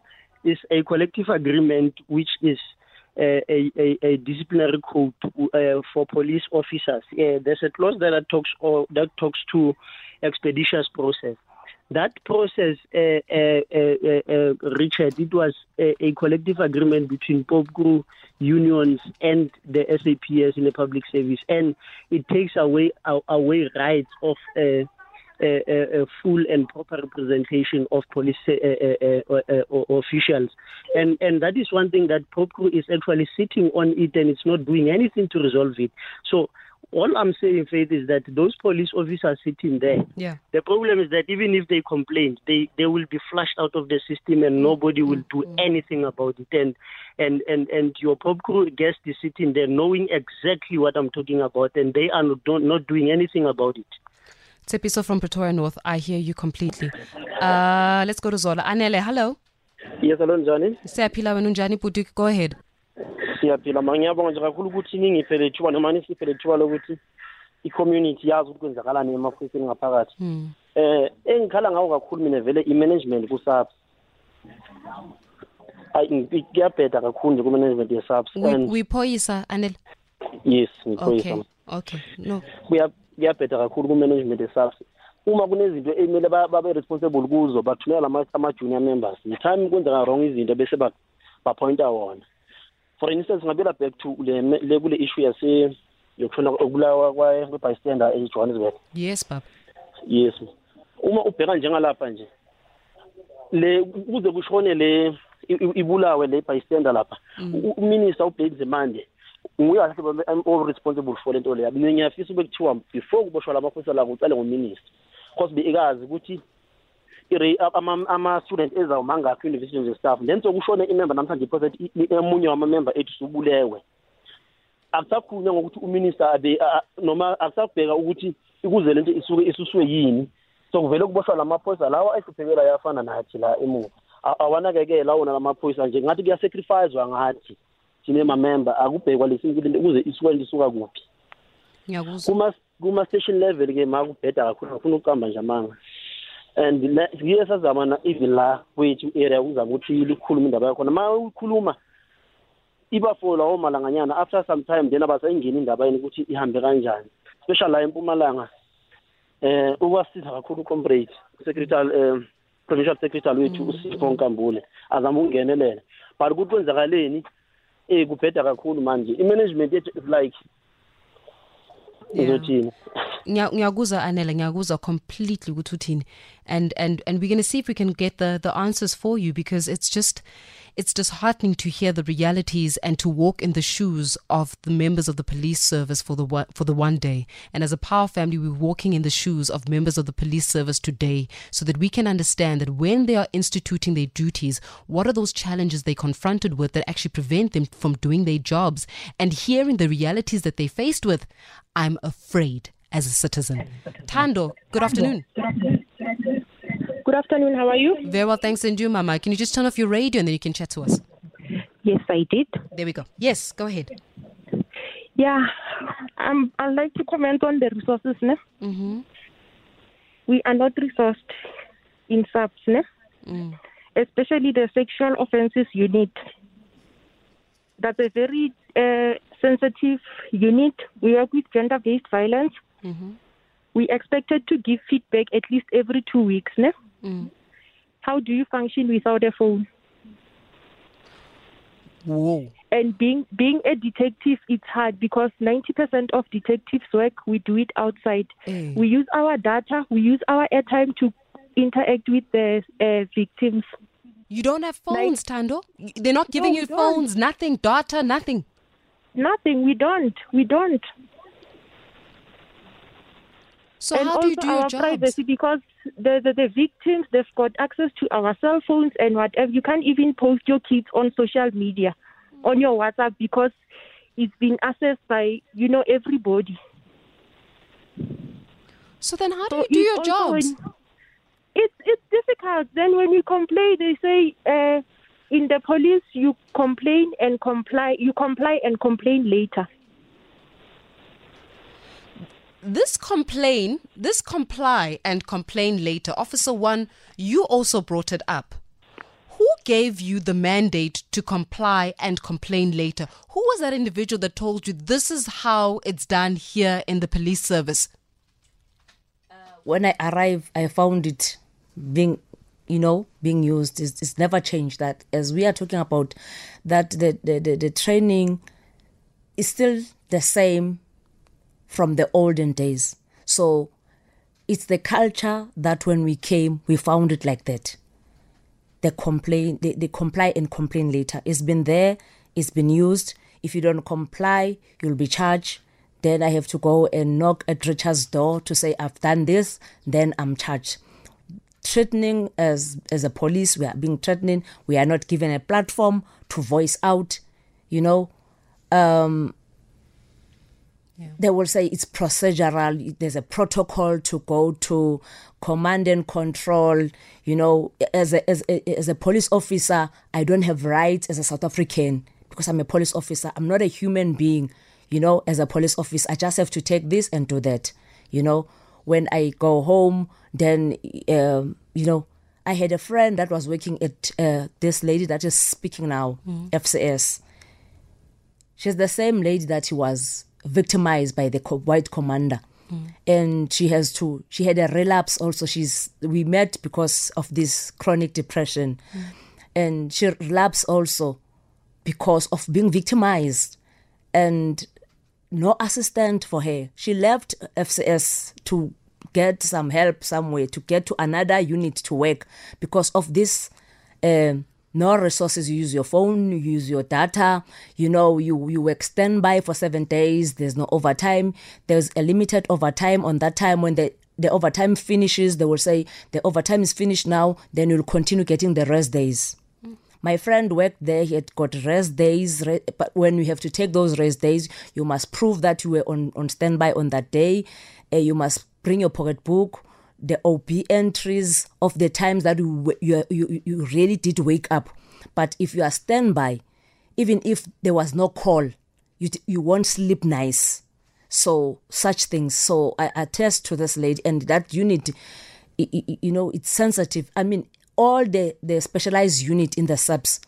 is a collective agreement which is a, a, a, disciplinary code uh, for police officers. Uh, there's a clause that talks or that talks to expeditious process. That process, uh, uh, uh, Richard, it was a, a, collective agreement between POPCRU unions and the SAPS in the public service, and it takes away away rights of a, a, full and proper representation of police uh, uh, uh, officials. And, and that is one thing that POPCRU is actually sitting on it and it's not doing anything to resolve it. So all I'm saying, Faith, is that those police officers sitting there, yeah. the problem is that even if they complain, they, they will be flushed out of the system and nobody will do mm-hmm. anything about it. And and, and, and your POPCRU guest is sitting there knowing exactly what I'm talking about and they are not, not doing anything about it. Tsepiso from Pretoria North, I hear you completely. Uh, let's go to Zola. Anele, hello. Yes, hello njani? Siyaphila wena unjani bhuti? Go ahead. Siyaphila ma ngiyabonga nje kakhulu ukuthi ningiphe thuba noma nisiphe le thuba lokuthi i-community yazi ukuthi kwenzakalani emafisini ngaphakathi. Hmm. Eh engikhala ngawo kakhulu mina vele i-management ku-SAPS. Ayi kuyabheda kakhulu nje ku-management ye-SAPS. Uyiphoyisa Anele? Yes, ngiphoyisa. Okay. Okay. No. Kuyabheda kakhulu ku-management esars uma kunezinto ekumele babe responsible kuzo bathumela ama-junior members i-time kwenzeka wrong izinto bese baphointa wona. For instance ngabela back to le kule issue yase yokushona okubulawa kwe-bystander e-johannesburg. Yes baba. Yes uma ubheka njengalapha nje le kuze kushone le ibulawe le bystander lapha mm. uminister ubheki zemande nguye kahle all responsible for lento leyo mina ngiyafisa ube kuthiwa before kuboshwa lamaphoyisa la kucale nguminister because bekazi ukuthi ama-student ezawo mangakho university nje-staff then sokushone imember namhlanje iphose emunye wamamember ethu subulewe akusakhulunywa ngokuthi uminister abe noma akusabheka ukuthi ikuze lento isuke isuswe yini. So kuvele kuboshwa lamaphoyisa lawa ayihluphekela yafana nathi la emuva. A- awanakekela wona lamaphoyisa nje ngathi kuyasacrificewa ngathi. Thine mamember akubhekwa lesinto ukuze isuke lisuka kuphi. Ngiyakuzwa kuma kuma station level ke makubheda kakhulu ngifuna ukuqamba nje amanga. And le- siye sazama na even la kwethu area kuzama ukuthi likhulume indaba yakhona. Ma ukhuluma iba for lawo malanganyana after some time then abasayingeni indaba yeni ukuthi ihambe kanjani. Especially la empumalanga eh ukwasiza kakhulu ucomrade secretary eh provincial secretary wethu usipho nkambule. Azama ukungenelela. But ukuthi kwenzakaleni eh kubheda kakhulu manje. I-management yethu is like izothini Ngiya- ngiyakuzwa anela ngiyakuzwa completely ukuthi uthini. And and and we're going to see if we can get the the answers for you because it's just it's disheartening to hear the realities and to walk in the shoes of the members of the police service for the one, for the one day and as a power family we're walking in the shoes of members of the police service today so that we can understand that when they are instituting their duties what are those challenges they confronted with that actually prevent them from doing their jobs and hearing the realities that they're faced with i'm afraid as a citizen. Tando, good afternoon. Good afternoon. How are you? Very well, thanks. And you, Mama. Can you just turn off your radio and then you can chat to us? Yes, I did. There we go. Yes, go ahead. Yeah, um, I'd like to comment on the resources. Ne? Mm-hmm. We are not resourced in SAPS, ne? Mm. especially the sexual offences unit. That's a very uh, sensitive unit. We work with gender based violence. Mm-hmm. We expected to give feedback at least every two weeks. Ne? Mm. How do you function without a phone? Whoa. And being being a detective, it's hard because ninety percent of detectives' work we do it outside. Eh. We use our data, we use our airtime to interact with the uh, victims. You don't have phones, Tando? They're not giving No, you we don't. phones, nothing, data, nothing. Nothing. We don't. We don't. So and how do you do your our jobs? privacy because the, the the victims they've got access to our cell phones and whatever. You can't even post your kids on social media, on your WhatsApp because it's been accessed by you know everybody. So then how do So you do your jobs? when- it's it's difficult. Then when you complain, they say uh, in the police you complain and comply. You comply and complain later. This complain, this comply and complain later. Officer 1, you also brought it up. Who gave you the mandate to comply and complain later? Who was that individual that told you this is how it's done here in the police service? Uh, when I arrived, I found it being, you know, being used. It's, it's never changed. That as we are talking about, that the, the, the, the training is still the same from the olden days. So it's the culture that when we came, we found it like that. They complain, they, they comply and complain later. It's been there, it's been used. If you don't comply, you'll be charged. Then I have to go and knock at Richard's door to say I've done this, then I'm charged. Threatening as as a police, we are being threatening. We are not given a platform to voice out. You know, um, they will say it's procedural. There's a protocol to go to command and control. You know, as a, as a, as a police officer, I don't have rights as a South African because I'm a police officer. I'm not a human being. You know, as a police officer, I just have to take this and do that. You know, when I go home, then um, you know, I had a friend that was working at uh, this lady that is speaking now, Mm. FCS. She's the same lady that was victimized by the co- white commander. And she has to, she had a relapse also. She's, we met because of this chronic depression. And she relapsed also because of being victimized and no assistant for her. She left FCS to get some help somewhere, to get to another unit to work because of this um, no resources. You use your phone, you use your data. You know, you you work standby for seven days. There's no overtime. There's a limited overtime on that time when the the overtime finishes. They will say the overtime is finished now. Then you'll continue getting the rest days. My friend worked there. He had got rest days, but when you have to take those rest days, you must prove that you were on, on standby on that day. Uh, you must bring your pocketbook. The OB entries of the times that you, you, you, you really did wake up. But if you are standby, even if there was no call, you, you won't sleep nice. So, such things. So, I attest to this lady, and that unit, you know, it's sensitive. I mean, all the, the specialized unit in the SAPS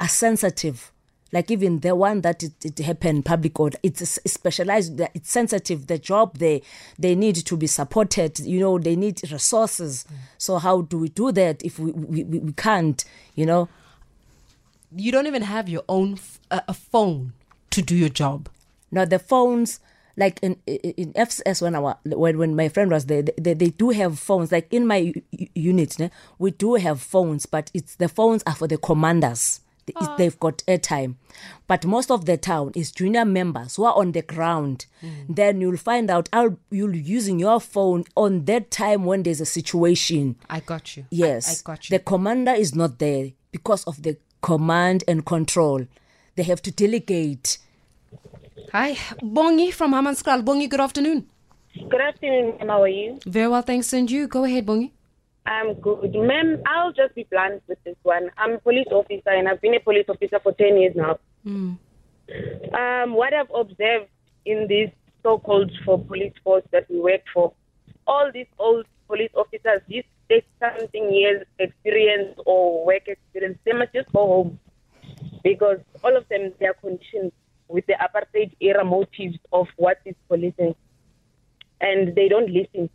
are sensitive like even the one that it, it happened public order it's specialized it's sensitive the job they they need to be supported you know they need resources mm. so how do we do that if we, we we can't you know you don't even have your own f- a phone to do your job now the phones like in in FCS when our when when my friend was there, they, they do have phones. Like in my unit, we do have phones, but it's the phones are for the commanders oh. they've got airtime. But most of the town is junior members who are on the ground. Mm. Then you'll find out how you're using your phone on that time when there's a situation. I got you. Yes. I, I got you. The commander is not there because of the command and control. They have to delegate. Hi, Bongi from Hammanskraal. Bongi, good afternoon. Good afternoon, How are you? Very well, thanks. And you? Go ahead, Bongi. I'm good. Ma'am, I'll just be blunt with this one. I'm a police officer and I've been a police officer for 10 years now. Mm. Um, what I've observed in this so called for police force that we work for, all these old police officers, these take something years experience or work experience, they must just go home because all of them, they are conditioned with the apartheid era motives of what is policing and they don't listen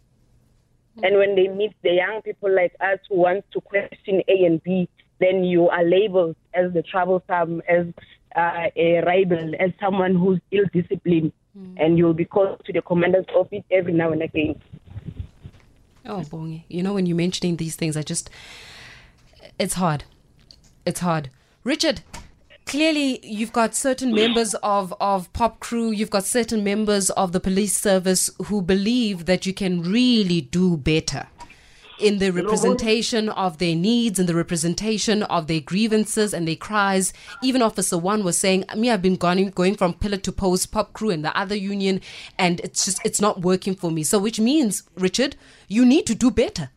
and when they meet the young people like us who want to question A and B, then you are labeled as the troublesome, as uh, a rebel, as someone who's ill disciplined, mm. and you'll be called to the commander's office every now and again. Oh, Bongi. You know, when you're mentioning these things, I just. It's hard. It's hard. Richard, clearly you've got certain members of, of POPCRU you've got certain members of the police service who believe that you can really do better in the representation of their needs and the representation of their grievances and their cries. Even Officer One was saying, "Me, I've been going going from pillar to post, POPCRU and the other union, and it's just it's not working for me." So, which means, Richard, you need to do better.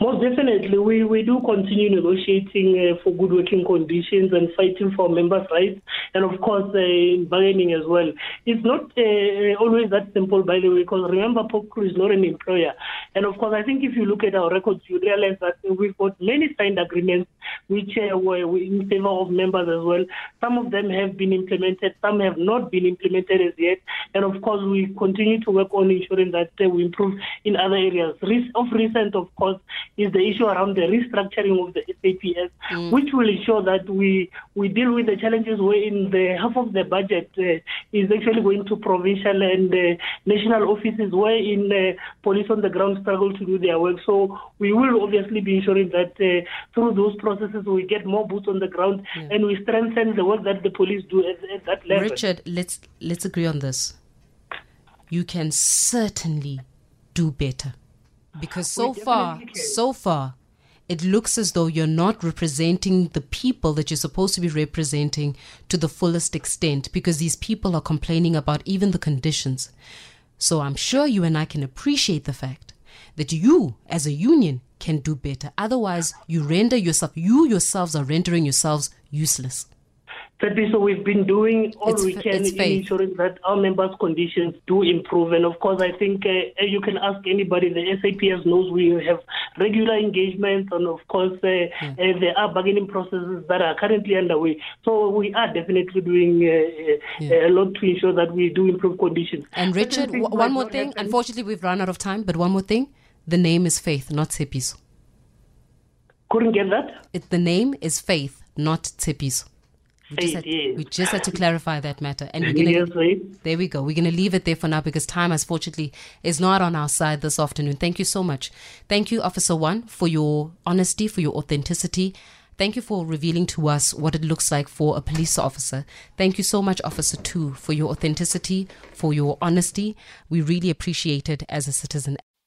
Most definitely, we, we do continue negotiating uh, for good working conditions and fighting for members' rights, and of course, uh, bargaining as well. It's not uh, always that simple, by the way, because remember, POPCRU is not an employer. And of course, I think if you look at our records, you realize that we've got many signed agreements which uh, were in favor of members as well. Some of them have been implemented, some have not been implemented as yet. And of course, we continue to work on ensuring that uh, we improve in other areas. Of recent, of course, is the issue around the restructuring of the SAPS, mm. which will ensure that we we deal with the challenges wherein the half of the budget uh, is actually going to provincial and uh, national offices, wherein uh, police on the ground struggle to do their work. So we will obviously be ensuring that uh, through those processes we get more boots on the ground yeah. and we strengthen the work that the police do at, at that level. Richard, let's let's agree on this. You can certainly do better because so far, so far, it looks as though you're not representing the people that you're supposed to be representing to the fullest extent because these people are complaining about even the conditions. So I'm sure you and I can appreciate the fact that you, as a union, can do better. Otherwise, you render yourself, you yourselves are rendering yourselves useless. Thirdly, so we've been doing all it's, we can in ensuring that our members' conditions do improve. And of course, I think uh, you can ask anybody. The SAPS knows we have regular engagements, and of course, uh, yeah. uh, there are bargaining processes that are currently underway. So we are definitely doing uh, uh, yeah. a lot to ensure that we do improve conditions. And Richard, w- one more thing. Happen. Unfortunately, we've run out of time, but one more thing. The name is Faith, not Tshepiso. Couldn't get that? It, the name is Faith, not Tshepiso. We just, had, we just had to clarify that matter. And we're gonna, there we go. We're going to leave it there for now because time, unfortunately, is not on our side this afternoon. Thank you so much. Thank you, Officer One, for your honesty, for your authenticity. Thank you for revealing to us what it looks like for a police officer. Thank you so much, Officer Two, for your authenticity, for your honesty. We really appreciate it as a citizen.